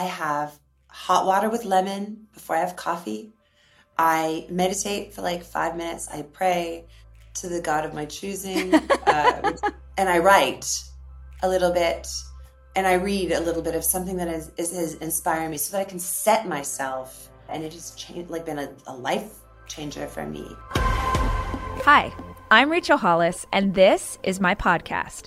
I have hot water with lemon before I have coffee. I meditate for like five minutes. I pray to the God of my choosing. uh, and I write a little bit and I read a little bit of something that is, is, is inspiring me so that I can set myself. And it has changed, like been a, a life changer for me. Hi, I'm Rachel Hollis, and this is my podcast.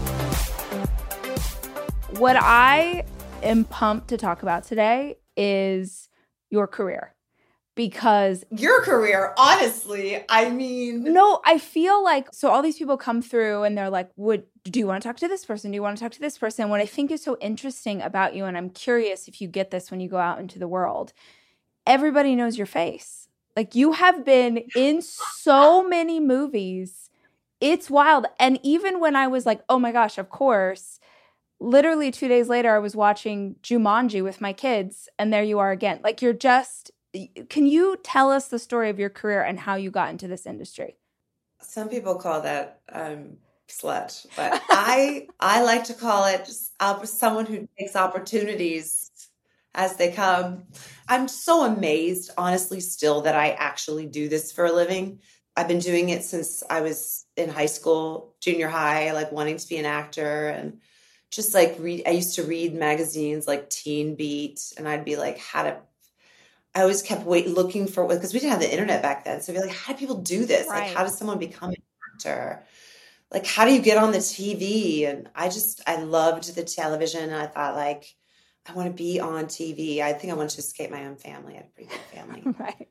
what I am pumped to talk about today is your career. Because your career honestly i mean no i feel like so all these people come through and they're like would do you want to talk to this person? Do you want to talk to this person? What i think is so interesting about you and i'm curious if you get this when you go out into the world everybody knows your face. Like you have been in so many movies. It's wild. And even when i was like oh my gosh of course literally two days later, I was watching Jumanji with my kids, and there you are again. Like you're just. Can you tell us the story of your career and how you got into this industry? Some people call that um, slut, but I I like to call it someone who takes opportunities as they come. I'm so amazed, honestly, still that I actually do this for a living. I've been doing it since I was in high school, junior high, like wanting to be an actor and just like read i used to read magazines like teen beat and i'd be like how to i always kept wait looking for because we didn't have the internet back then so i'd be like how do people do this? Right. like how does someone become an actor? Like how do you get on the tv and i just i loved the television and i thought like i want to be on tv i think i want to escape my own family. I had a pretty good family. Right.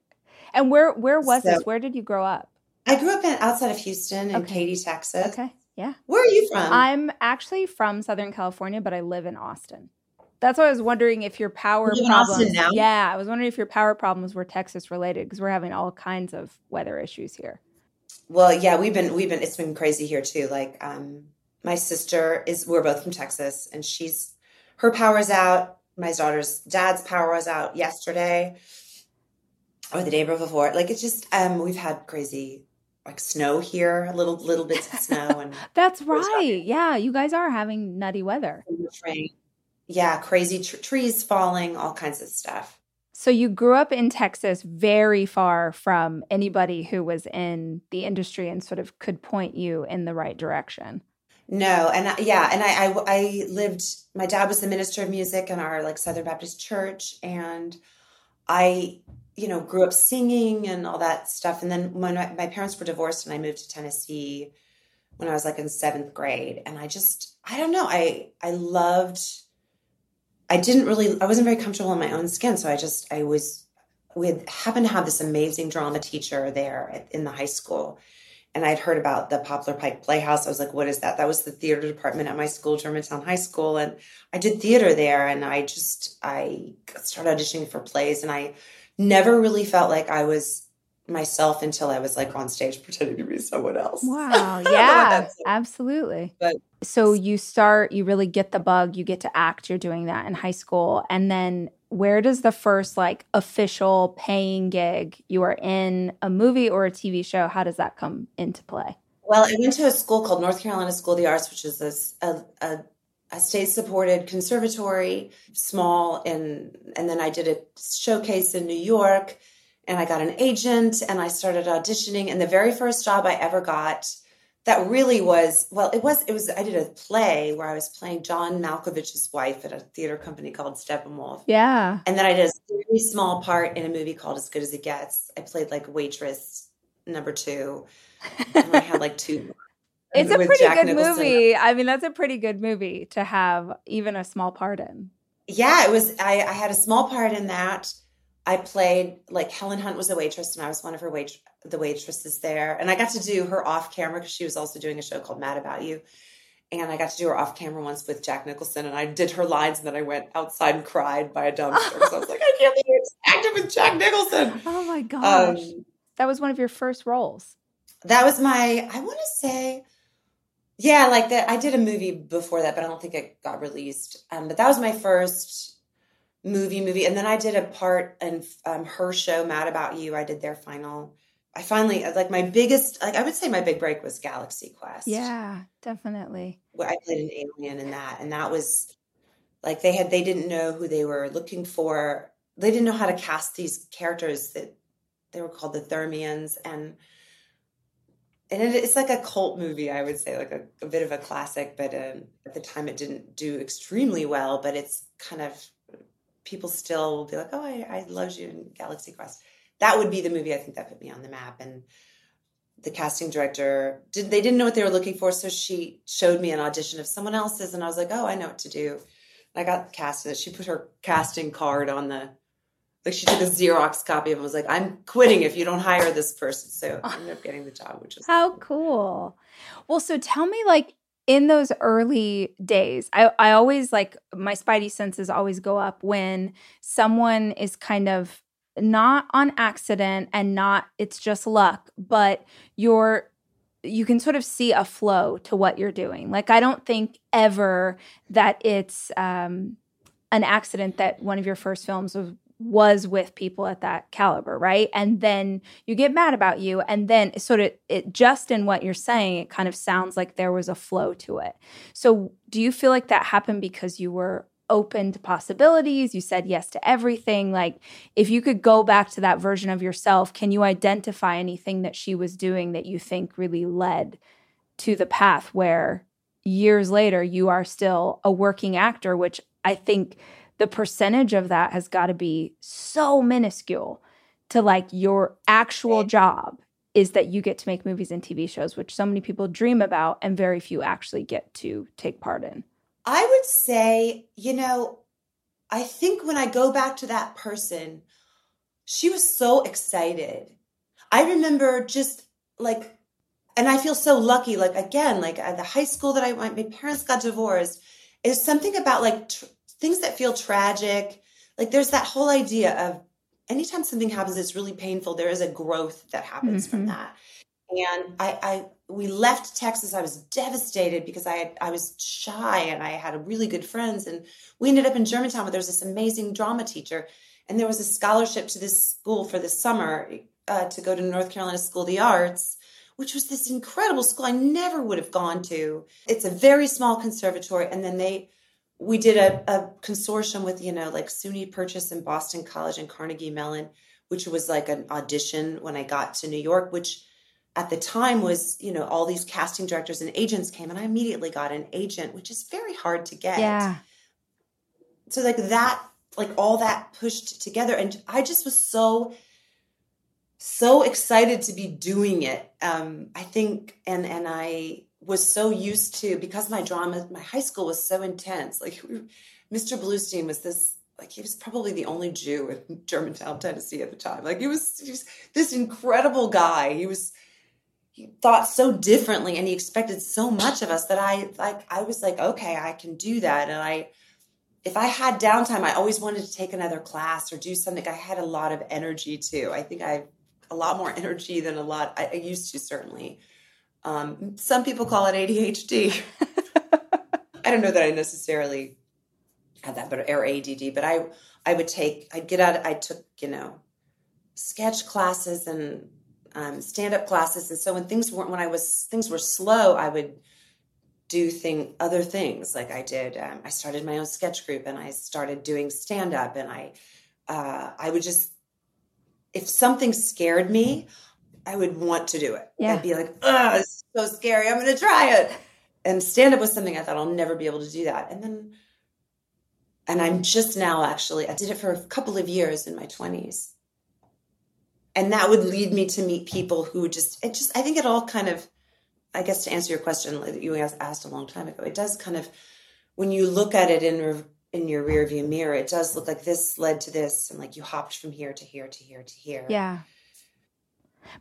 And where where was so, this? Where did you grow up? I grew up in, outside of houston in okay. katy texas. Okay yeah. Where are you from? I'm actually from Southern California, but I live in Austin. That's why I was wondering if your power problems. Yeah, I was wondering if your power problems were Texas related because we're having all kinds of weather issues here. Well, yeah, we've been we've been it's been crazy here too. Like um my sister is we're both from Texas and she's her power's out. My daughter's dad's power was out yesterday or the day before. Like it's just um we've had crazy like snow here, a little little bits of snow and That's right. Yeah, you guys are having nutty weather. Yeah, crazy tr- trees falling, all kinds of stuff. So you grew up in Texas very far from anybody who was in the industry and sort of could point you in the right direction. No, and I, yeah, and I, I I lived. My dad was the minister of music in our like Southern Baptist church, and I you know, grew up singing and all that stuff. And then when my, my parents were divorced and I moved to Tennessee when I was like in seventh grade, and I just, I don't know, I, I loved, I didn't really, I wasn't very comfortable in my own skin. So I just, I was, we had happened to have this amazing drama teacher there in the high school. And I'd heard about the Poplar Pike Playhouse. I was like, what is that? That was the theater department at my school, Germantown High School. And I did theater there. And I just, I started auditioning for plays and I, never really felt like I was myself until I was like on stage pretending to be someone else. Wow. Yeah. absolutely. But so you start, you really get the bug, you get to act, you're doing that in high school. And then where does the first like official paying gig you are in a movie or a TV show, how does that come into play? Well, I went to a school called North Carolina School of the Arts, which is a, a, a a state supported conservatory, small, and and then I did a showcase in New York, and I got an agent, and I started auditioning. And the very first job I ever got, that really was well, it was it was I did a play where I was playing John Malkovich's wife at a theater company called Steppenwolf. Yeah, and then I did a very small part in a movie called As Good as It Gets. I played like waitress number two. and I had like two it's a pretty Jack good Nicholson. movie. I mean, that's a pretty good movie to have even a small part in. Yeah, it was. I, I had a small part in that. I played like Helen Hunt was a waitress, and I was one of her wait the waitresses there, and I got to do her off camera because she was also doing a show called Mad About You, and I got to do her off camera once with Jack Nicholson, and I did her lines, and then I went outside and cried by a dumpster. so I was like, I can't believe it's acting with Jack Nicholson. Oh my gosh, um, that was one of your first roles. That was my. I want to say. Yeah, like that. I did a movie before that, but I don't think it got released. Um, but that was my first movie movie and then i did a part in um, her show mad about you i did their final i finally like my biggest like i would say my big break was galaxy quest yeah definitely i played an alien in that and that was like they had they didn't know who they were looking for they didn't know how to cast these characters that they were called the thermians and and it, it's like a cult movie i would say like a, a bit of a classic but um, at the time it didn't do extremely well but it's kind of people still will be like, "Oh, I, I loved you in Galaxy Quest." That would be the movie I think that put me on the map. And the casting director did they didn't know what they were looking for, so she showed me an audition of someone else's, and I was like, "Oh, I know what to do." And I got casted. She put her casting card on the like she took a Xerox copy and was like, "I'm quitting if you don't hire this person." So I ended up getting the job, which is how cool. Well, so tell me, like, in those early days, I, I always like my spidey senses always go up when someone is kind of not on accident and not it's just luck, but you're you can sort of see a flow to what you're doing. Like I don't think ever that it's um an accident that one of your first films was was with people at that caliber, right? And then you get mad about you, and then sort of it just in what you're saying, it kind of sounds like there was a flow to it. So, do you feel like that happened because you were open to possibilities? You said yes to everything. Like, if you could go back to that version of yourself, can you identify anything that she was doing that you think really led to the path where years later you are still a working actor, which I think the percentage of that has got to be so minuscule to like your actual job is that you get to make movies and TV shows, which so many people dream about and very few actually get to take part in. I would say, you know, I think when I go back to that person, she was so excited. I remember just like, and I feel so lucky. Like, again, like at the high school that I went, my parents got divorced. Is something about like tr- things that feel tragic. Like there's that whole idea of anytime something happens that's really painful, there is a growth that happens mm-hmm. from that. And I, I, we left Texas. I was devastated because I had, I was shy and I had really good friends. And we ended up in Germantown where there was this amazing drama teacher. And there was a scholarship to this school for the summer uh, to go to North Carolina School of the Arts, which was this incredible school I never would have gone to. It's a very small conservatory. And then they, we did a, a consortium with you know like SUNY Purchase and Boston College and Carnegie Mellon, which was like an audition when I got to New York, which at the time was you know all these casting directors and agents came, and I immediately got an agent, which is very hard to get. Yeah. So like that, like all that pushed together, and I just was so so excited to be doing it. Um, I think, and and I was so used to because my drama, my high school was so intense. Like Mr. Bluestein was this, like he was probably the only Jew in Germantown, Tennessee at the time. Like he was, he was this incredible guy. He was he thought so differently and he expected so much of us that I like I was like, okay, I can do that. And I if I had downtime, I always wanted to take another class or do something. I had a lot of energy too. I think I have a lot more energy than a lot I, I used to certainly. Um, some people call it ADHD. I don't know that I necessarily had that, but or ADD. But I, I would take. I'd get out. I took, you know, sketch classes and um, stand up classes, and so when things weren't, when I was things were slow, I would do thing other things. Like I did. Um, I started my own sketch group, and I started doing stand up, and I, uh, I would just if something scared me, I would want to do it. Yeah. I'd be like, oh, it's so scary. I'm going to try it. And stand up was something I thought I'll never be able to do that. And then, and I'm just now actually, I did it for a couple of years in my 20s. And that would lead me to meet people who just, it just, I think it all kind of, I guess to answer your question that you asked a long time ago, it does kind of, when you look at it in in your rear view mirror, it does look like this led to this, and like you hopped from here to here to here to here. Yeah.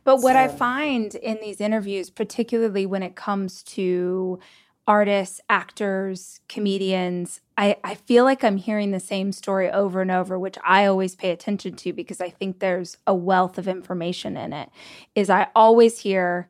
But what so. I find in these interviews, particularly when it comes to artists, actors, comedians, I, I feel like I'm hearing the same story over and over, which I always pay attention to because I think there's a wealth of information in it. Is I always hear,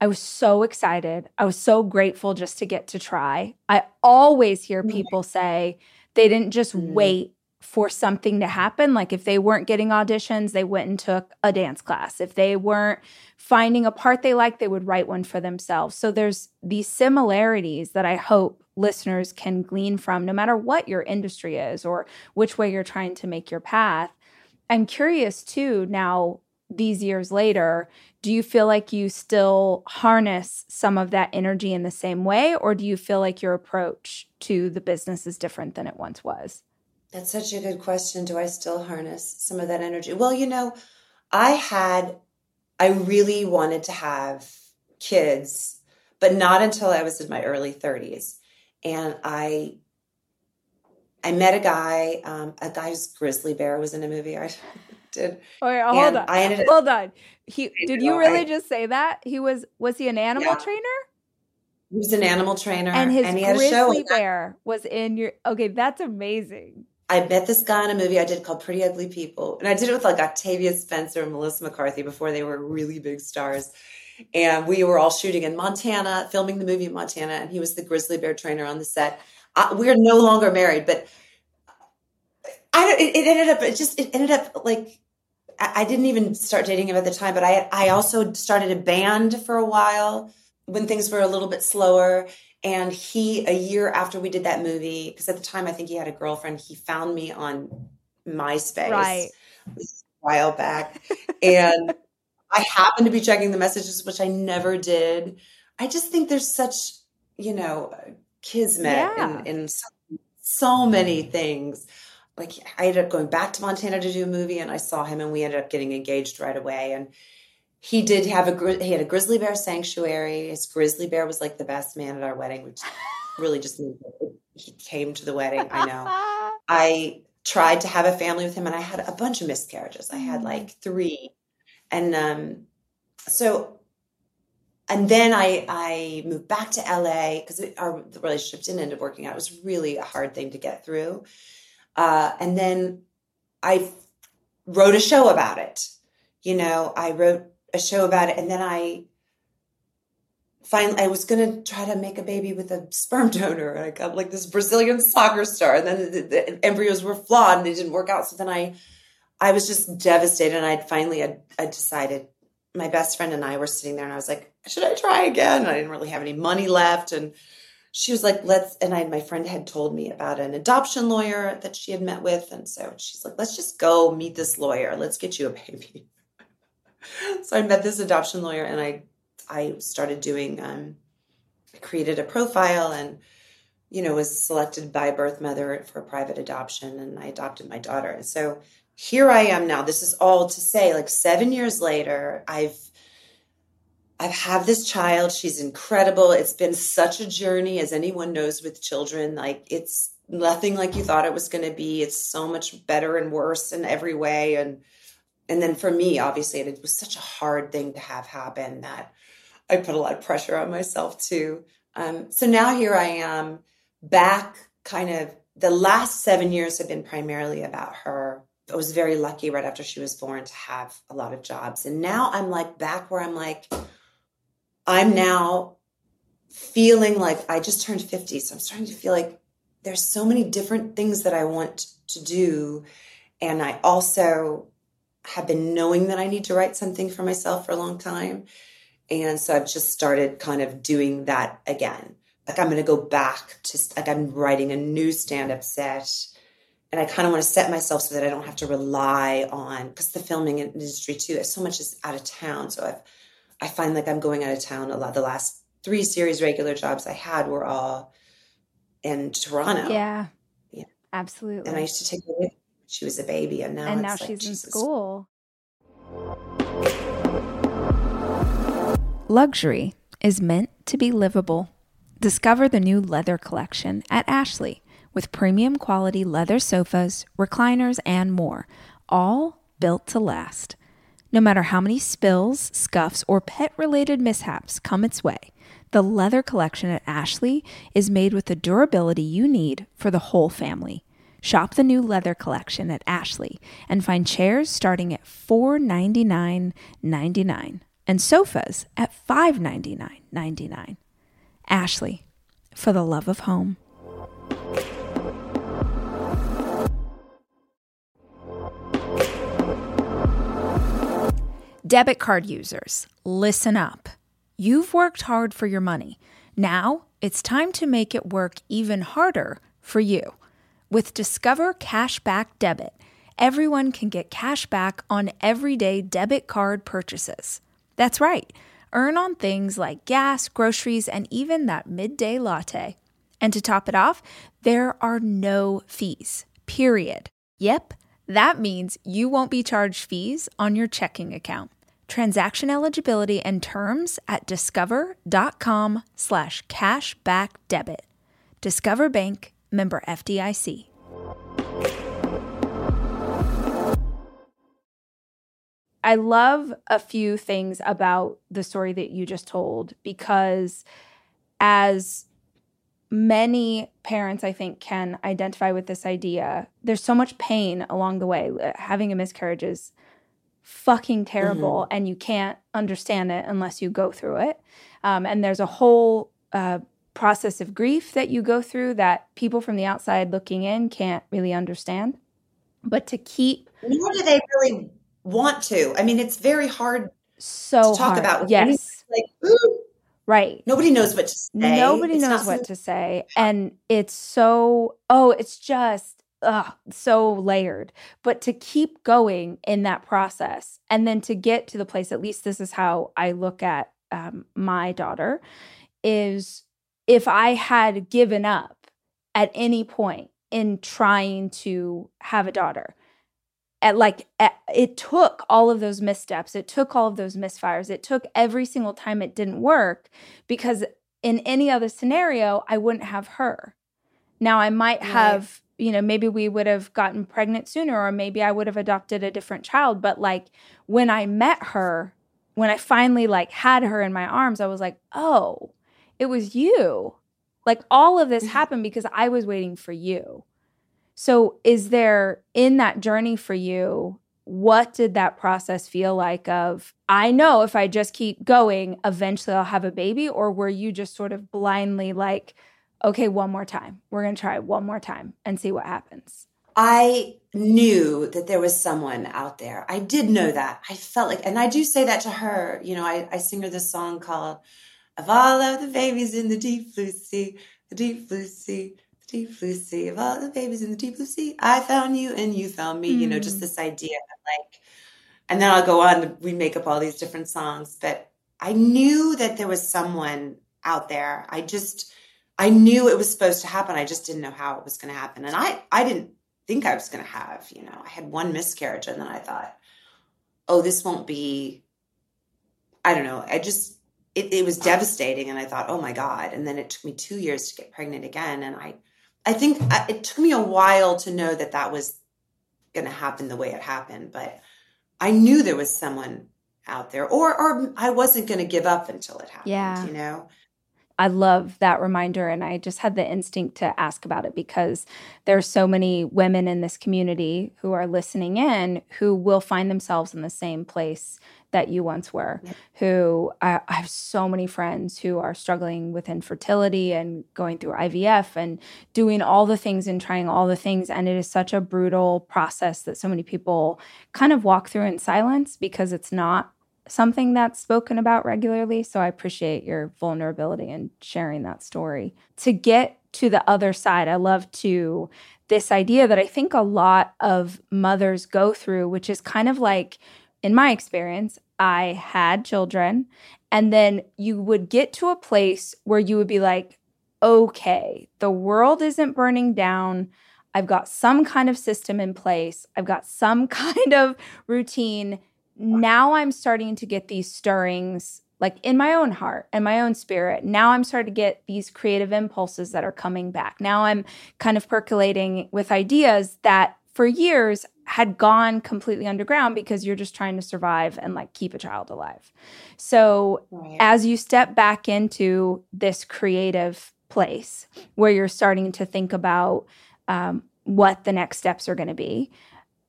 I was so excited. I was so grateful just to get to try. I always hear mm-hmm. people say they didn't just mm. wait for something to happen. Like if they weren't getting auditions, they went and took a dance class. If they weren't finding a part they liked, they would write one for themselves. So there's these similarities that I hope listeners can glean from no matter what your industry is or which way you're trying to make your path. I'm curious too now these years later, do you feel like you still harness some of that energy in the same way or do you feel like your approach to the business is different than it once was? That's such a good question. Do I still harness some of that energy? Well, you know, I had, I really wanted to have kids, but not until I was in my early 30s. And I, I met a guy, um, a guy who's grizzly bear was in a movie I did. Oh, wait, hold and on. I ended hold on. He did you really I, just say that? He was was he an animal yeah. trainer? He was an animal trainer, and his and grizzly bear was in your. Okay, that's amazing. I met this guy in a movie I did called Pretty Ugly People. And I did it with like Octavia Spencer and Melissa McCarthy before they were really big stars. And we were all shooting in Montana, filming the movie in Montana, and he was the grizzly bear trainer on the set. I, we are no longer married, but I it, it ended up it just it ended up like I, I didn't even start dating him at the time, but I I also started a band for a while when things were a little bit slower and he, a year after we did that movie, because at the time I think he had a girlfriend, he found me on MySpace right. a while back. and I happened to be checking the messages, which I never did. I just think there's such, you know, kismet yeah. in, in so, so many things. Like I ended up going back to Montana to do a movie and I saw him and we ended up getting engaged right away. And he did have a he had a grizzly bear sanctuary. His grizzly bear was like the best man at our wedding, which really just means he came to the wedding. I know. I tried to have a family with him, and I had a bunch of miscarriages. I had like mm. three, and um, so and then I I moved back to LA because our the relationship didn't end up working out. It was really a hard thing to get through, uh, and then I wrote a show about it. You know, I wrote a show about it, and then I finally I was to try to make a baby with a sperm donor, and I got like this Brazilian soccer star, and then the, the embryos were flawed and they didn't work out. So then I I was just devastated, and I finally I decided. My best friend and I were sitting there, and I was like, "Should I try again?" And I didn't really have any money left, and she was like, let's, and I, my friend had told me about an adoption lawyer that she had met with. And so she's like, let's just go meet this lawyer. Let's get you a baby so I met this adoption lawyer and I I started doing um, I created a profile and you know was selected by birth mother for private adoption and I adopted my daughter. And so here I am now. This is all to say like 7 years later I've I've had this child. She's incredible. It's been such a journey as anyone knows with children. Like it's nothing like you thought it was going to be. It's so much better and worse in every way and and then for me, obviously, it was such a hard thing to have happen that I put a lot of pressure on myself too. Um, so now here I am back, kind of the last seven years have been primarily about her. I was very lucky right after she was born to have a lot of jobs. And now I'm like back where I'm like, I'm now feeling like I just turned 50. So I'm starting to feel like there's so many different things that I want to do. And I also have been knowing that I need to write something for myself for a long time. And so I've just started kind of doing that again. Like I'm going to go back to, like I'm writing a new stand up set. And I kind of want to set myself so that I don't have to rely on, because the filming industry too, so much is out of town. So I've, I find like I'm going out of town a lot. The last three series regular jobs I had were all in Toronto. Yeah. Yeah. Absolutely. And I used to take with she was a baby and now and now she's like, in school luxury is meant to be livable discover the new leather collection at ashley with premium quality leather sofas, recliners, and more, all built to last. No matter how many spills, scuffs, or pet related mishaps come its way, the leather collection at Ashley is made with the durability you need for the whole family. Shop the new leather collection at Ashley and find chairs starting at $499.99 and sofas at $599.99. Ashley, for the love of home. Debit card users, listen up. You've worked hard for your money. Now it's time to make it work even harder for you. With Discover Cashback Debit, everyone can get cash back on everyday debit card purchases. That's right, earn on things like gas, groceries, and even that midday latte. And to top it off, there are no fees, period. Yep, that means you won't be charged fees on your checking account. Transaction eligibility and terms at discover.com slash cashback debit. Discover Bank, member FDIC. I love a few things about the story that you just told because as many parents I think can identify with this idea, there's so much pain along the way. Having a miscarriage is fucking terrible mm-hmm. and you can't understand it unless you go through it. Um, and there's a whole uh, process of grief that you go through that people from the outside looking in can't really understand. But to keep. Nor do they really want to. I mean, it's very hard so to talk hard. about. Yes. Like, ooh, Right. Nobody knows what to say. Nobody it's knows what to say. And it's so, oh, it's just ugh, so layered. But to keep going in that process and then to get to the place, at least this is how I look at um, my daughter, is if I had given up at any point in trying to have a daughter, at like at, it took all of those missteps, it took all of those misfires, it took every single time it didn't work because in any other scenario, I wouldn't have her. Now I might have you know, maybe we would have gotten pregnant sooner or maybe I would have adopted a different child. But like when I met her, when I finally like had her in my arms, I was like, oh, it was you. Like all of this mm-hmm. happened because I was waiting for you. So is there in that journey for you, what did that process feel like of I know if I just keep going, eventually I'll have a baby? Or were you just sort of blindly like, okay, one more time. We're going to try one more time and see what happens. I knew that there was someone out there. I did know that. I felt like, and I do say that to her. You know, I, I sing her this song called Of All of the Babies in the Deep Blue Sea, the Deep Blue Sea, the Deep Blue Sea, of all the babies in the Deep Blue Sea, I found you and you found me. Mm. You know, just mm. this idea of like, and then I'll go on, we make up all these different songs. But I knew that there was someone out there. I just, I knew it was supposed to happen. I just didn't know how it was going to happen. And I, I didn't think I was going to have, you know, I had one miscarriage and then I thought, oh, this won't be, I don't know. I just, it, it was devastating. And I thought, oh my God. And then it took me two years to get pregnant again. And I, I think I, it took me a while to know that that was going to happen the way it happened. But I knew there was someone out there or, or I wasn't going to give up until it happened, yeah. you know? I love that reminder. And I just had the instinct to ask about it because there are so many women in this community who are listening in who will find themselves in the same place that you once were. Who I, I, have so many friends who are struggling with infertility and going through IVF and doing all the things and trying all the things. And it is such a brutal process that so many people kind of walk through in silence because it's not something that's spoken about regularly. So I appreciate your vulnerability and sharing that story. To get to the other side, I love to this idea that I think a lot of mothers go through, which is kind of like, in my experience, I had children, and then you would get to a place where you would be like, okay, the world isn't burning down. I've got some kind of system in place. I've got some kind of routine now I'm starting to get these stirrings like in my own heart and my own spirit. Now I'm starting to get these creative impulses that are coming back. Now I'm kind of percolating with ideas that for years had gone completely underground because you're just trying to survive and like keep a child alive. So right. as you step back into this creative place where you're starting to think about um, what the next steps are going to be,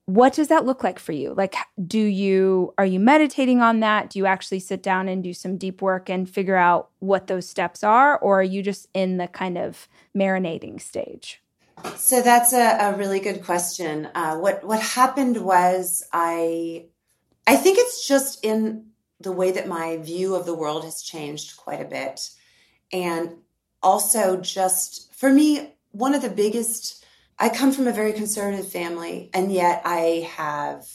what does that look like for you like do you are you meditating on that do you actually sit down and do some deep work and figure out what those steps are or are you just in the kind of marinating stage so that's a, a really good question uh, what what happened was i i think it's just in the way that my view of the world has changed quite a bit and also just for me one of the biggest I come from a very conservative family, and yet I have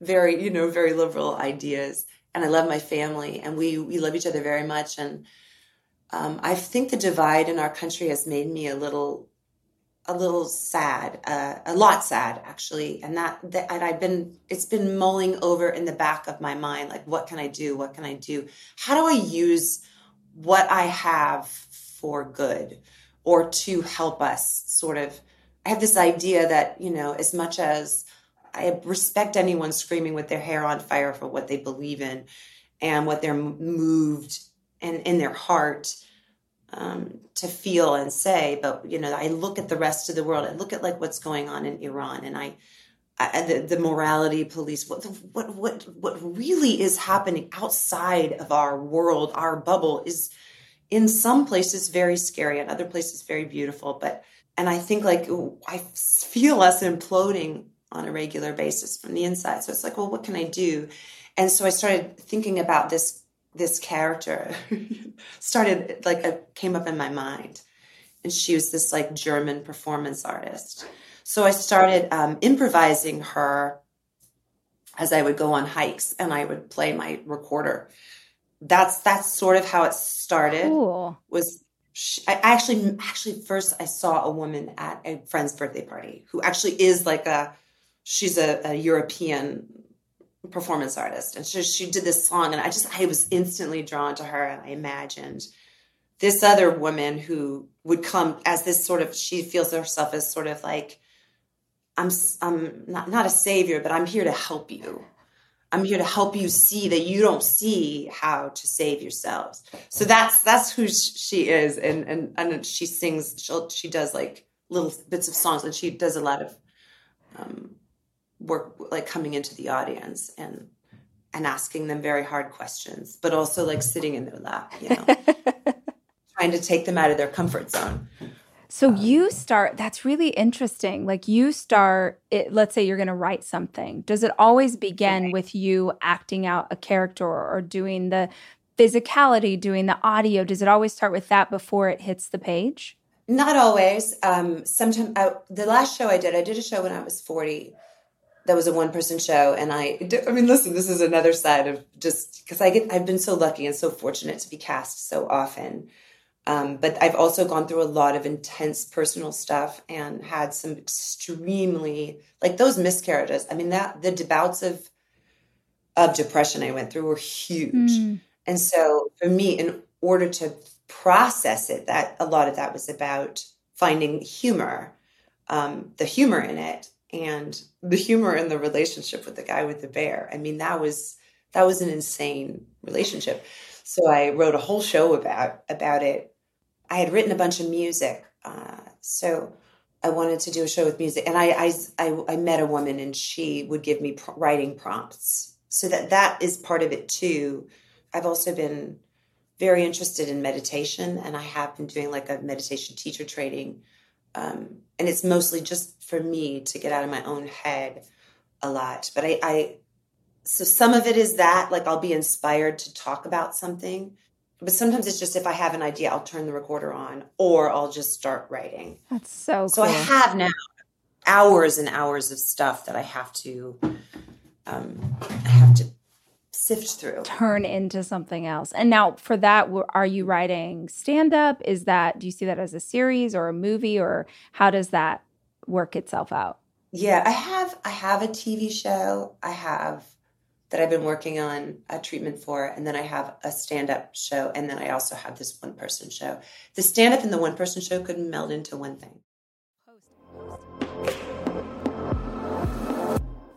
very, you know, very liberal ideas, and I love my family, and we we love each other very much. And um, I think the divide in our country has made me a little, a little sad, uh, a lot sad actually. And that, that and I've been, it's been mulling over in the back of my mind, like, what can I do? What can I do? How do I use what I have for good, or to help us sort of I have this idea that, you know, as much as I respect anyone screaming with their hair on fire for what they believe in and what they're moved and in their heart um, to feel and say, but you know, I look at the rest of the world. I look at like what's going on in Iran, and I, I the, the, morality police. What what what what really is happening outside of our world, our bubble, is in some places very scary, and other places very beautiful, but and I think like I feel us imploding on a regular basis from the inside. So it's like, well, what can I do? And so I started thinking about this this character. started like came up in my mind, and she was this like German performance artist. So I started um, improvising her as I would go on hikes, and I would play my recorder. That's that's sort of how it started. Cool. Was she, I actually actually first I saw a woman at a friend's birthday party who actually is like a she's a, a European performance artist and she, she did this song and I just I was instantly drawn to her and I imagined this other woman who would come as this sort of she feels herself as sort of like I'm I'm not not a savior but I'm here to help you I'm here to help you see that you don't see how to save yourselves. So that's that's who she is, and and and she sings. She she does like little bits of songs, and she does a lot of um, work, like coming into the audience and and asking them very hard questions, but also like sitting in their lap, you know, trying to take them out of their comfort zone. So um, you start, that's really interesting. Like you start, it, let's say you're going to write something. Does it always begin with you acting out a character or doing the physicality, doing the audio? Does it always start with that before it hits the page? Not always. Um, sometimes the last show I did, I did a show when I was 40 that was a one person show and i i mean listen this is another side of just because i get i've been so lucky and so fortunate to be cast so often um, but I've also gone through a lot of intense personal stuff and had some extremely like those miscarriages. I mean that the bouts of of depression I went through were huge. Mm. And so for me, in order to process it, that a lot of that was about finding humor, um, the humor in it, and the humor in the relationship with the guy with the bear. I mean, that was that was an insane relationship. So I wrote a whole show about about it I had written a bunch of music, uh, so I wanted to do a show with music. And I, I, I, I met a woman, and she would give me pr- writing prompts, so that that is part of it too. I've also been very interested in meditation, and I have been doing like a meditation teacher training, um, and it's mostly just for me to get out of my own head a lot. But I, I so some of it is that like I'll be inspired to talk about something but sometimes it's just if I have an idea, I'll turn the recorder on or I'll just start writing. That's so So I have now hours and hours of stuff that I have to um I have to sift through. Turn into something else. And now for that are you writing stand up? Is that do you see that as a series or a movie or how does that work itself out? Yeah, I have I have a TV show. I have that I've been working on a treatment for. And then I have a stand up show. And then I also have this one person show. The stand up and the one person show could meld into one thing.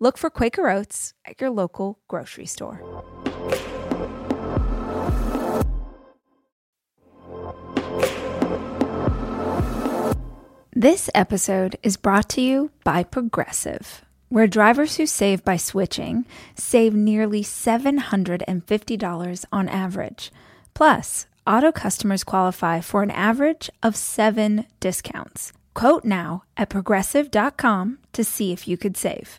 Look for Quaker Oats at your local grocery store. This episode is brought to you by Progressive where drivers who save by switching save nearly $750 on average. Plus, auto customers qualify for an average of seven discounts. Quote now at progressive.com to see if you could save.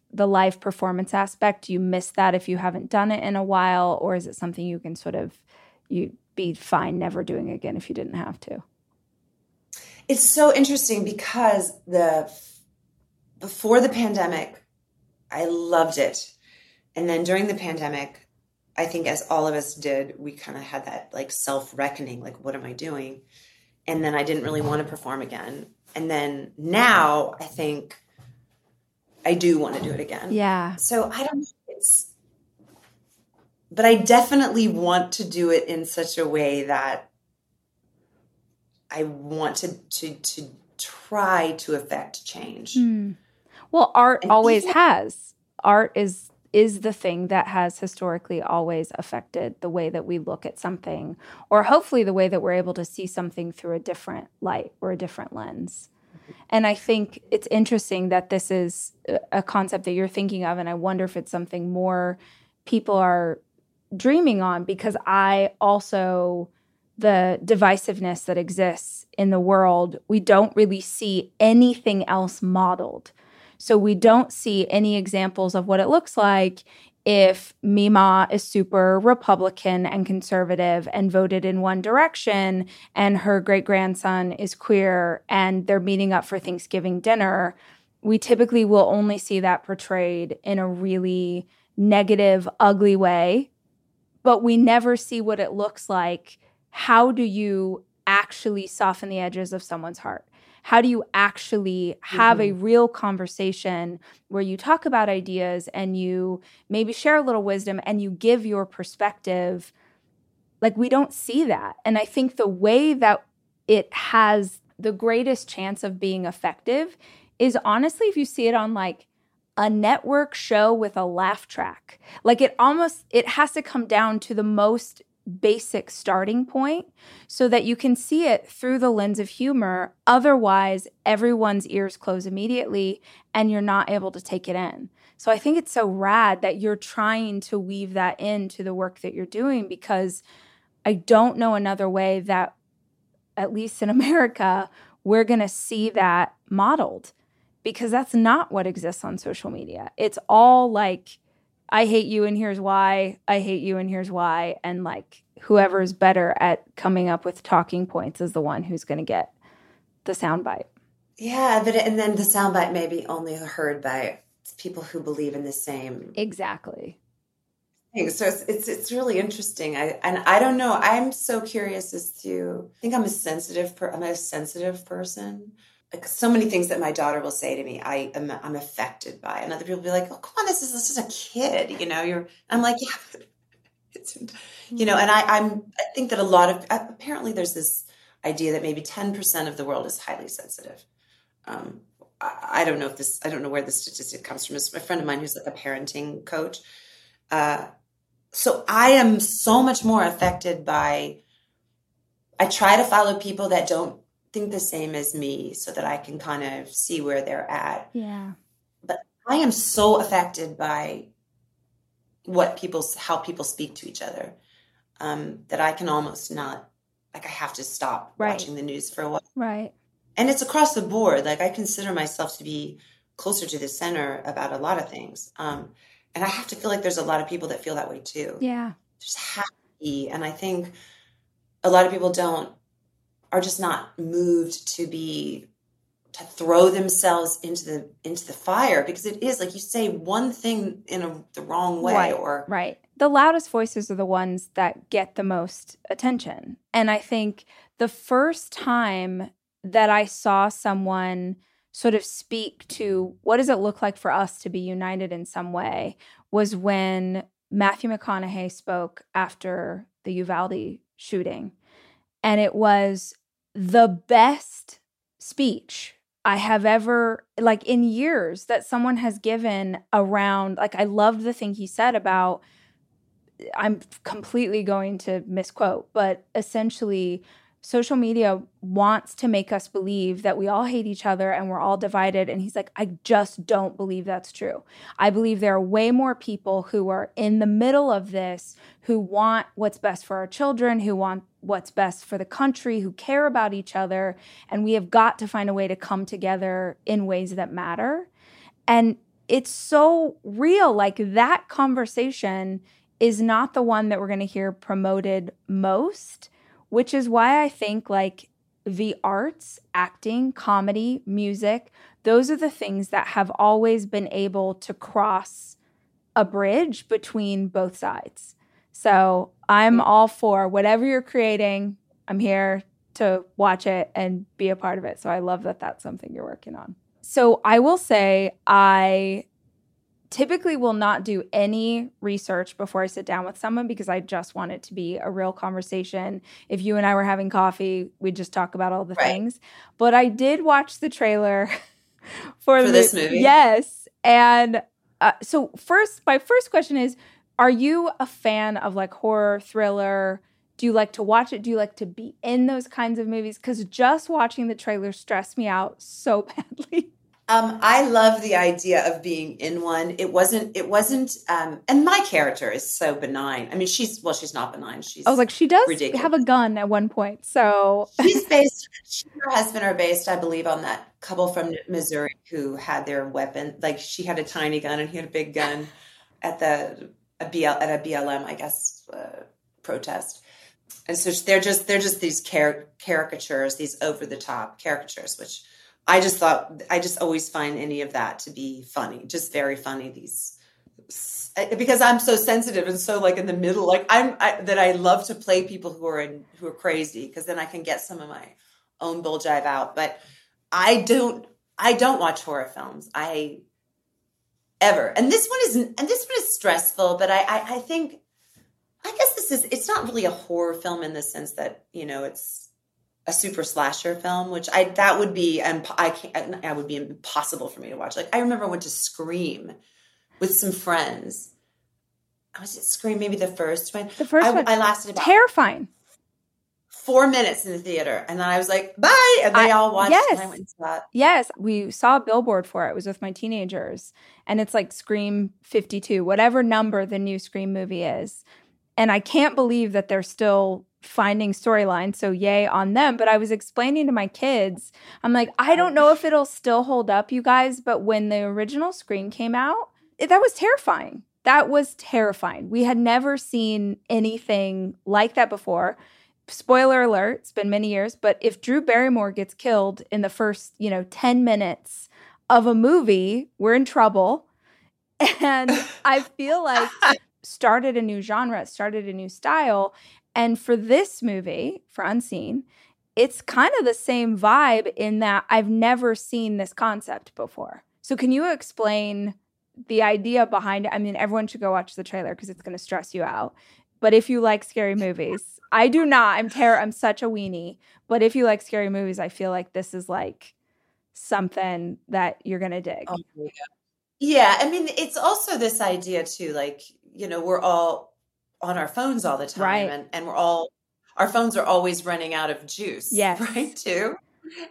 the live performance aspect? Do you miss that if you haven't done it in a while? Or is it something you can sort of—you'd be fine never doing again if you didn't have to? It's so interesting because the before the pandemic, I loved it and then during the pandemic, I think as all of us did, we kind of had that like self reckoning, like, what am I doing? And then I didn't really want to perform again. And then now I think I do want to do it again. Yeah. So I don't it's but I definitely want to do it in such a way that I want to to to try to affect change. Mm. Well, art and always even, has. Art is is the thing that has historically always affected the way that we look at something, or hopefully the way that we're able to see something through a different light or a different lens. And I think it's interesting that this is a concept that you're thinking of, and I wonder if it's something more people are dreaming on because I also, the divisiveness that exists in the world, we don't really see anything else modeled. So we don't see any examples of what it looks like if Mima is super Republican and conservative and voted in one direction, and her great grandson is queer and they're meeting up for Thanksgiving dinner. We typically will only see that portrayed in a really negative, ugly way, but we never see what it looks like. How do you actually soften the edges of someone's heart? How do you actually have mm-hmm. a real conversation where you talk about ideas and you maybe share a little wisdom and you give your perspective like we don't see that and i think the way that it has the greatest chance of being effective is honestly if you see it on like a network show with a laugh track. Like it almost it has to come down to the most basic starting point so that you can see it through the lens of humor. Otherwise, everyone's ears close immediately and you're not able to take it in. So I think it's so rad that you're trying to weave that into the work that you're doing because I don't know another way that, at least in America, we're going to see that modeled because that's not what exists on social media. It's all like, I hate you and here's why. I hate you and here's why. And like whoever's better at coming up with talking points is the one who's going to get the soundbite. Yeah, but and then the soundbite may be only heard by people who believe in the same exactly thing. So it's, it's it's really interesting. I and I don't know. I'm so curious as to. I think I'm a sensitive. Per, I'm a sensitive person like so many things that my daughter will say to me, I am I'm affected by, and other people will be like, "Oh, come on, this is this is a kid," you know. You're I'm like, yeah, it's you know, and I I'm I think that a lot of apparently there's this idea that maybe ten percent of the world is highly sensitive. Um, I, I, don't know if this I don't know where the statistic comes from. It's a friend of mine who's like a parenting coach. Uh, so I am so much more affected by. I try to follow people that don't think the same as me so that I can kind of see where they're at. Yeah. But I am so affected by what people how people speak to each other um, that I can almost not like I have to stop right. watching the news for a while. Right. And it's across the board. Like I consider myself to be closer to the center about a lot of things. Um, and I have to feel like there's a lot of people that feel that way too. Yeah. Just happy. And I think a lot of people don't are just not moved to be to throw themselves into the into the fire because it is like you say one thing in a, the wrong way right, or right. The loudest voices are the ones that get the most attention. And i think the first time that i saw someone sort of speak to what does it look like for us to be united in some way was when matthew mcconaughey spoke after the uvalde shooting. And it was the best speech I have ever, like in years, that someone has given around. Like, I loved the thing he said about, I'm completely going to misquote, but essentially, social media wants to make us believe that we all hate each other and we're all divided. And he's like, I just don't believe that's true. I believe there are way more people who are in the middle of this who want what's best for our children, who want what's best for the country, who care about each other. And we have got to find a way to come together in ways that matter. And it's so real. Like that conversation is not the one that we're going to hear promoted most which is why I think like the arts, acting, comedy, music, those are the things that have always been able to cross a bridge between both sides. So I'm all for whatever you're creating. I'm here to watch it and be a part of it. So I love that that's something you're working on. So I will say I typically will not do any research before I sit down with someone because I just want it to be a real conversation. If you and I were having coffee, we'd just talk about all the right. things. But I did watch the trailer for, for the, this movie. Yes. And uh, so first my first question is are you a fan of like horror, thriller? Do you like to watch it? Do you like to be in those kinds of movies? Because just watching the trailer stressed me out so badly. Um, I love the idea of being in one. It wasn't. It wasn't. Um, and my character is so benign. I mean, she's well, she's not benign. She's. I was like, she does ridiculous. have a gun at one point. So she's based. She and her husband are based, I believe, on that couple from Missouri who had their weapon. Like she had a tiny gun and he had a big gun at the a BL at a BLM, I guess, uh, protest. And so they're just they're just these car- caricatures, these over the top caricatures, which I just thought I just always find any of that to be funny, just very funny. These because I'm so sensitive and so like in the middle, like I'm I, that I love to play people who are in, who are crazy because then I can get some of my own bull jive out. But I don't I don't watch horror films. I ever and this one is and this one is stressful. But I, I I think I guess this is it's not really a horror film in the sense that you know it's a super slasher film, which I that would be and I can't I would be impossible for me to watch. Like I remember I went to Scream with some friends. I was at Scream maybe the first one. The first I, one, I lasted about terrifying. Four minutes in the theater, and then I was like, "Bye!" And they I- all watched. yes. And I went and saw. Yes, we saw a billboard for it. It was with my teenagers, and it's like Scream 52, whatever number the new Scream movie is. And I can't believe that they're still finding storylines. So, yay on them. But I was explaining to my kids, I'm like, I don't know if it'll still hold up, you guys, but when the original Scream came out, it- that was terrifying. That was terrifying. We had never seen anything like that before spoiler alert, it's been many years, but if Drew Barrymore gets killed in the first, you know, 10 minutes of a movie, we're in trouble. And I feel like started a new genre, it started a new style. And for this movie, for Unseen, it's kind of the same vibe in that I've never seen this concept before. So can you explain the idea behind it? I mean, everyone should go watch the trailer because it's going to stress you out. But if you like scary movies, I do not. I'm terror. I'm such a weenie. But if you like scary movies, I feel like this is like something that you're gonna dig. Oh, yeah. yeah, I mean, it's also this idea too, like, you know, we're all on our phones all the time Right. and, and we're all our phones are always running out of juice. Yes. Right too.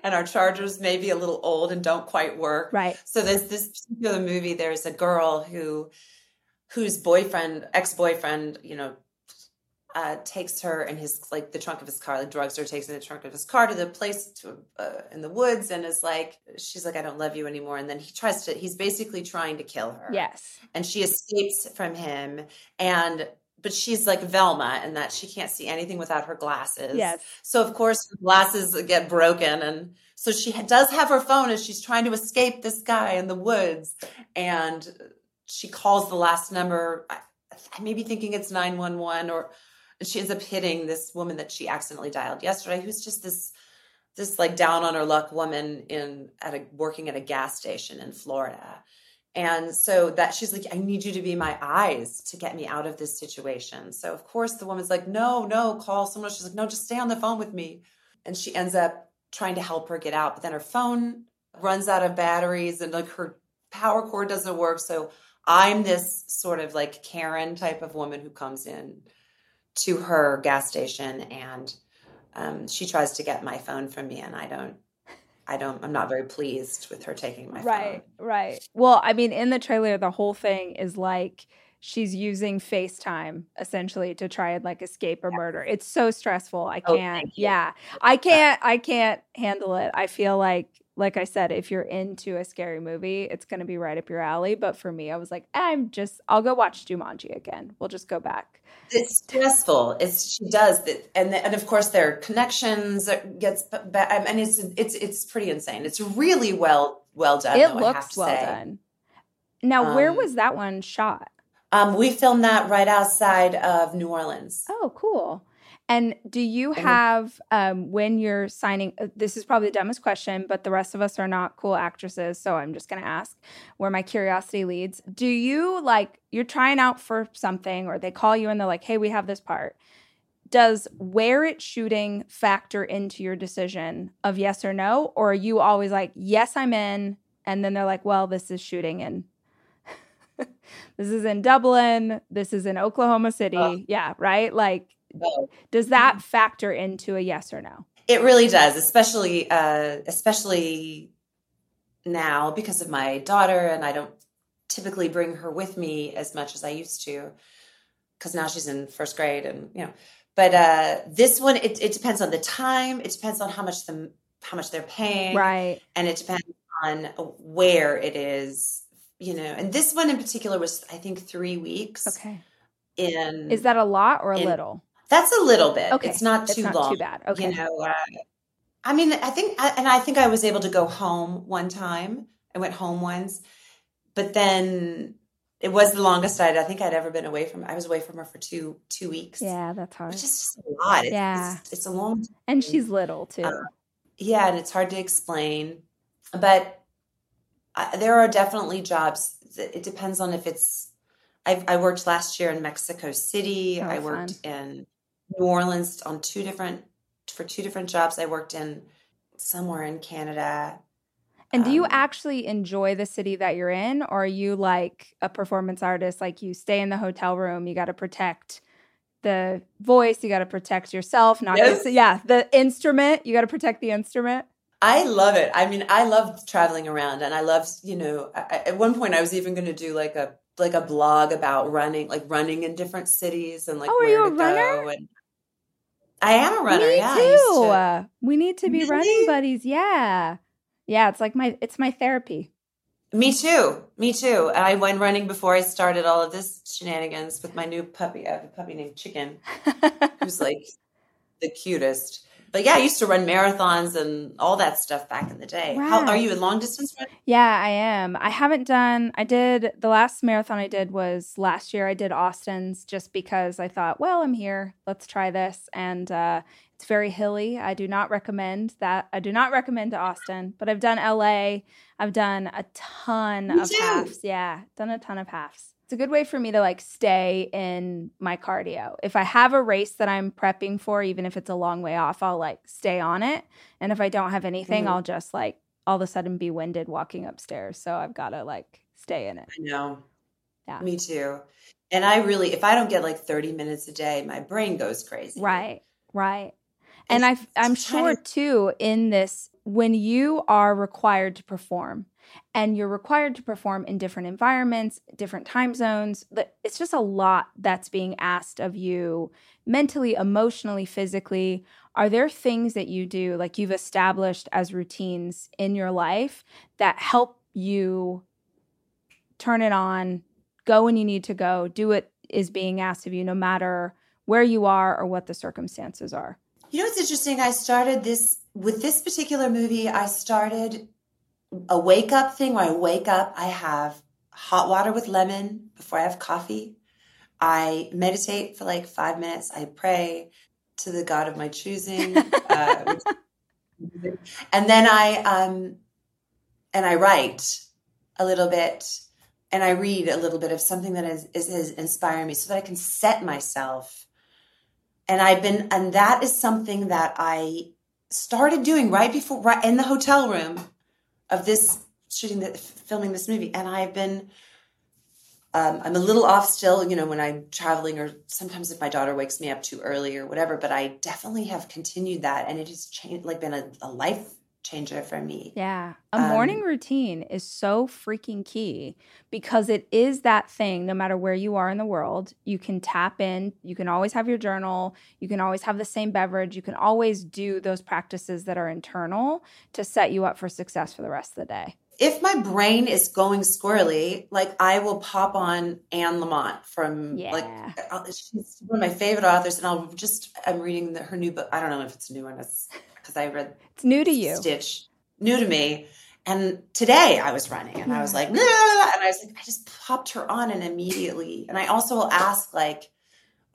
And our chargers may be a little old and don't quite work. Right. So there's this particular movie, there's a girl who whose boyfriend, ex-boyfriend, you know, uh, takes her in his like the trunk of his car, like drugs her, takes her in the trunk of his car to the place to uh, in the woods, and is like, she's like, I don't love you anymore. And then he tries to, he's basically trying to kill her. Yes. And she escapes from him, and but she's like Velma, in that she can't see anything without her glasses. Yes. So of course her glasses get broken, and so she does have her phone, and she's trying to escape this guy in the woods, and she calls the last number. I, I may be thinking it's nine one one, or she ends up hitting this woman that she accidentally dialed yesterday, who's just this this like down on her luck woman in at a working at a gas station in Florida. And so that she's like, I need you to be my eyes to get me out of this situation. So of course the woman's like, no, no, call someone. She's like, no, just stay on the phone with me. And she ends up trying to help her get out, but then her phone runs out of batteries and like her power cord doesn't work. So I'm this sort of like Karen type of woman who comes in to her gas station and um, she tries to get my phone from me and I don't I don't I'm not very pleased with her taking my Right. phone. Right. Right. Well, I mean, in the trailer, the whole thing is like she's using FaceTime essentially to try and like escape a murder. It's so stressful. I Oh, can't. you. yeah. I can't. I can't handle it. I feel like. Like I said, if you're into a scary movie, it's going to be right up your alley. But for me, I was like, I'm just, I'll go watch Jumanji again. We'll just go back. It's stressful. It's she does that, and and of course their connections gets I it's it's it's pretty insane. It's really well well done. it though, looks well say. done. Now, where Um, was that one shot? Um, we filmed that right outside of New Orleans. Oh, cool. And do you have, um, when you're signing, uh, this is probably the dumbest question, but the rest of us are not cool actresses. So I'm just going to ask where my curiosity leads. Do you like, you're trying out for something or they call you and they're like, hey, we have this part. Does where it's shooting factor into your decision of yes or no? Or are you always like, yes, I'm in? And then they're like, well, this is shooting in. this is in Dublin. This is in Oklahoma City. Oh. yeah, right? Like. Does that factor into a yes or no? It really does, especially uh, especially now because of my daughter, and I don't typically bring her with me as much as I used to because now she's in first grade, and you know. But uh, this one, it, it depends on the time. It depends on how much the how much they're paying, Right. and it depends on where it is. You know, and this one in particular was, I think, three weeks. Okay. In Is that a lot or a in- little? That's a little bit. Okay. It's not too It's not long. too bad. Okay. You know, uh, I mean, I think, and I think I was able to go home one time. I went home once, but then it was the longest I'd, I think I'd ever been away from. I was away from her for two two weeks. Yeah, that's hard. which is just a lot. It's, Yeah. it's, it's a long. And she's little too. Uh, yeah, and it's hard to explain, but uh, there are definitely jobs. That, it depends on if it's. I, I worked last year in Mexico City. Oh, I worked in New Orleans on two different for two different jobs. I worked in somewhere in Canada. And do you Um, actually enjoy the city that you're in, or are you like a performance artist? Like you stay in the hotel room, you got to protect the voice, you got to protect yourself, not Yes. just, yeah, the instrument, you got to protect the instrument. I love it. I mean, I love traveling around, and I love, you know, I, at one point I was even going to do like a like a blog about running, like running in different cities and like Oh, are where you to a runner? go. And I am a runner. Me yeah, too. to- we need to be running buddies. Yeah. Yeah, it's like my it's my therapy. Me too. Me too. And I went running before I started all of this shenanigans with my new puppy. I have a puppy named Chicken, who's like the cutest. But yeah, I used to run marathons and all that stuff back in the day. How are you a long distance runner? Yeah, I am. I haven't done, I did, the last marathon I did was last year. I did Austin's just because I thought, well, I'm here. Let's try this. And uh, it's very hilly. I do not recommend that. I do not recommend to Austin, but I've done LA. I've done a ton Me of too. halves. Yeah, done a ton of halves. It's a good way for me to like stay in my cardio. If I have a race that I'm prepping for, even if it's a long way off, I'll like stay on it. And if I don't have anything, Mhm. I'll just like all of a sudden be winded walking upstairs. So I've got to like stay in it. I know. Yeah. Me too. And I really, if I don't get like 30 minutes a day, my brain goes crazy. Right. Right. And I I'm sure too in this when you are required to perform and you're required to perform in different environments, different time zones, it's just a lot that's being asked of you mentally, emotionally, physically. Are there things that you do like you've established as routines in your life that help you turn it on, go when you need to go, do what is being asked of you no matter where you are or what the circumstances are? You know what's interesting? I started this with this particular movie. I started a wake up thing where I wake up, I have hot water with lemon before I have coffee. I meditate for like five minutes. I pray to the God of my choosing. uh, and then I um and I write a little bit and I read a little bit of something that is, is, is inspiring me so that I can set myself. And I've been, and that is something that I started doing right before, right in the hotel room of this shooting, the, filming this movie. And I've been, um, I'm a little off still, you know, when I'm traveling or sometimes if my daughter wakes me up too early or whatever, but I definitely have continued that. And it has changed, like been a, a life changer for me. Yeah. A Um, morning routine is so freaking key because it is that thing, no matter where you are in the world, you can tap in. You can always have your journal. You can always have the same beverage. You can always do those practices that are internal to set you up for success for the rest of the day. if my brain is going squirrely, like I will pop on Anne Lamott from like Yeah. I'll- she's one of my favorite authors, and I'll just I'm reading the, her new book. I don't know if it's a new one, because I read It's new to you. Stitch, new to me. And today I was running, and I was like, "Blah," and I was like, I just popped her on, and immediately, and I also will ask like.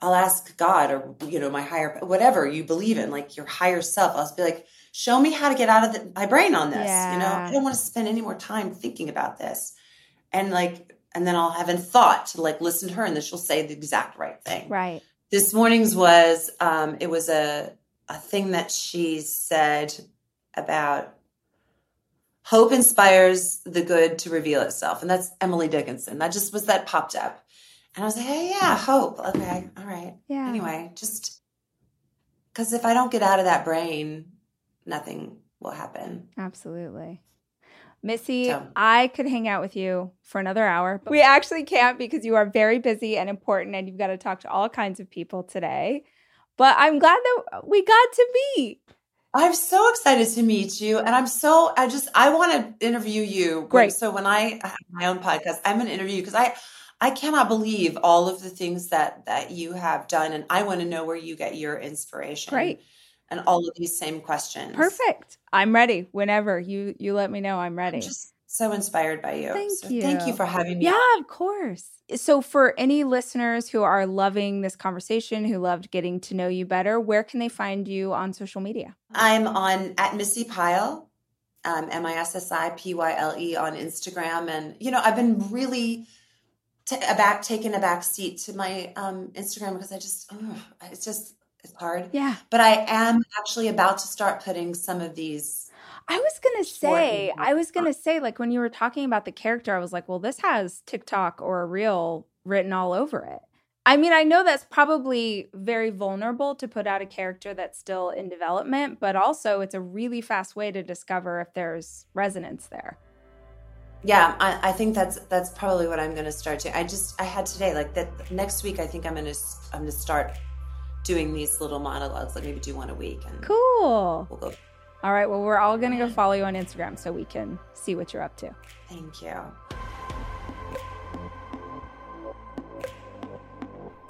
I'll ask God or you know my higher whatever you believe in like your higher self. I'll just be like, show me how to get out of the, my brain on this. You know, I don't want to spend any more time thinking about this. And like, and then I'll have in thought to like listen to her, and then she'll say the exact right thing. Right. This morning's was um, it was a a thing that she said about hope inspires the good to reveal itself, and that's Emily Dickinson. That just was that popped up, and I was like, hey, yeah, hope. Okay, all right. Yeah. Anyway, just because if I don't get out of that brain, nothing will happen. Absolutely. Missi, So- I could hang out with you for another hour, but we actually can't because you are very busy and important and you've got to talk to all kinds of people today. But I'm glad that we got to meet. I'm so excited to meet you, and I'm so I just I want to interview you. Great. So when I have my own podcast, I'm going to interview you because I I cannot believe all of the things that that you have done, and I want to know where you get your inspiration. Great. And all of these same questions. Perfect. I'm ready whenever you you let me know I'm ready. I'm just so inspired by you. Thank So Thank you. you for having me. Yeah, of course. So, for any listeners who are loving this conversation, who loved getting to know you better, where can they find you on social media? I'm on at Missi Pyle, um, M I S S I P Y L E on Instagram, and you know I've been really t- a back taking a back seat to my um, Instagram because I just ugh, it's just it's hard. Yeah. But I am actually about to start putting some of these. I was gonna say, I was gonna say, like when you were talking about the character, I was like, well, this has TikTok or a reel written all over it. I mean, I know that's probably very vulnerable to put out a character that's still in development, but also it's a really fast way to discover if there's resonance there. Yeah, I, I think that's that's probably what I'm going to start to. I just I had today like that next week. I think I'm going to I'm going to start doing these little monologues, like maybe do one a week. And cool. We'll go. All right. Well, we're all going to go follow you on Instagram so we can see what you're up to. Thank you.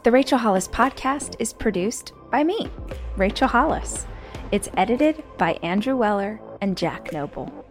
The Rachel Hollis podcast is produced by me, Rachel Hollis. It's edited by Andrew Weller and Jack Noble.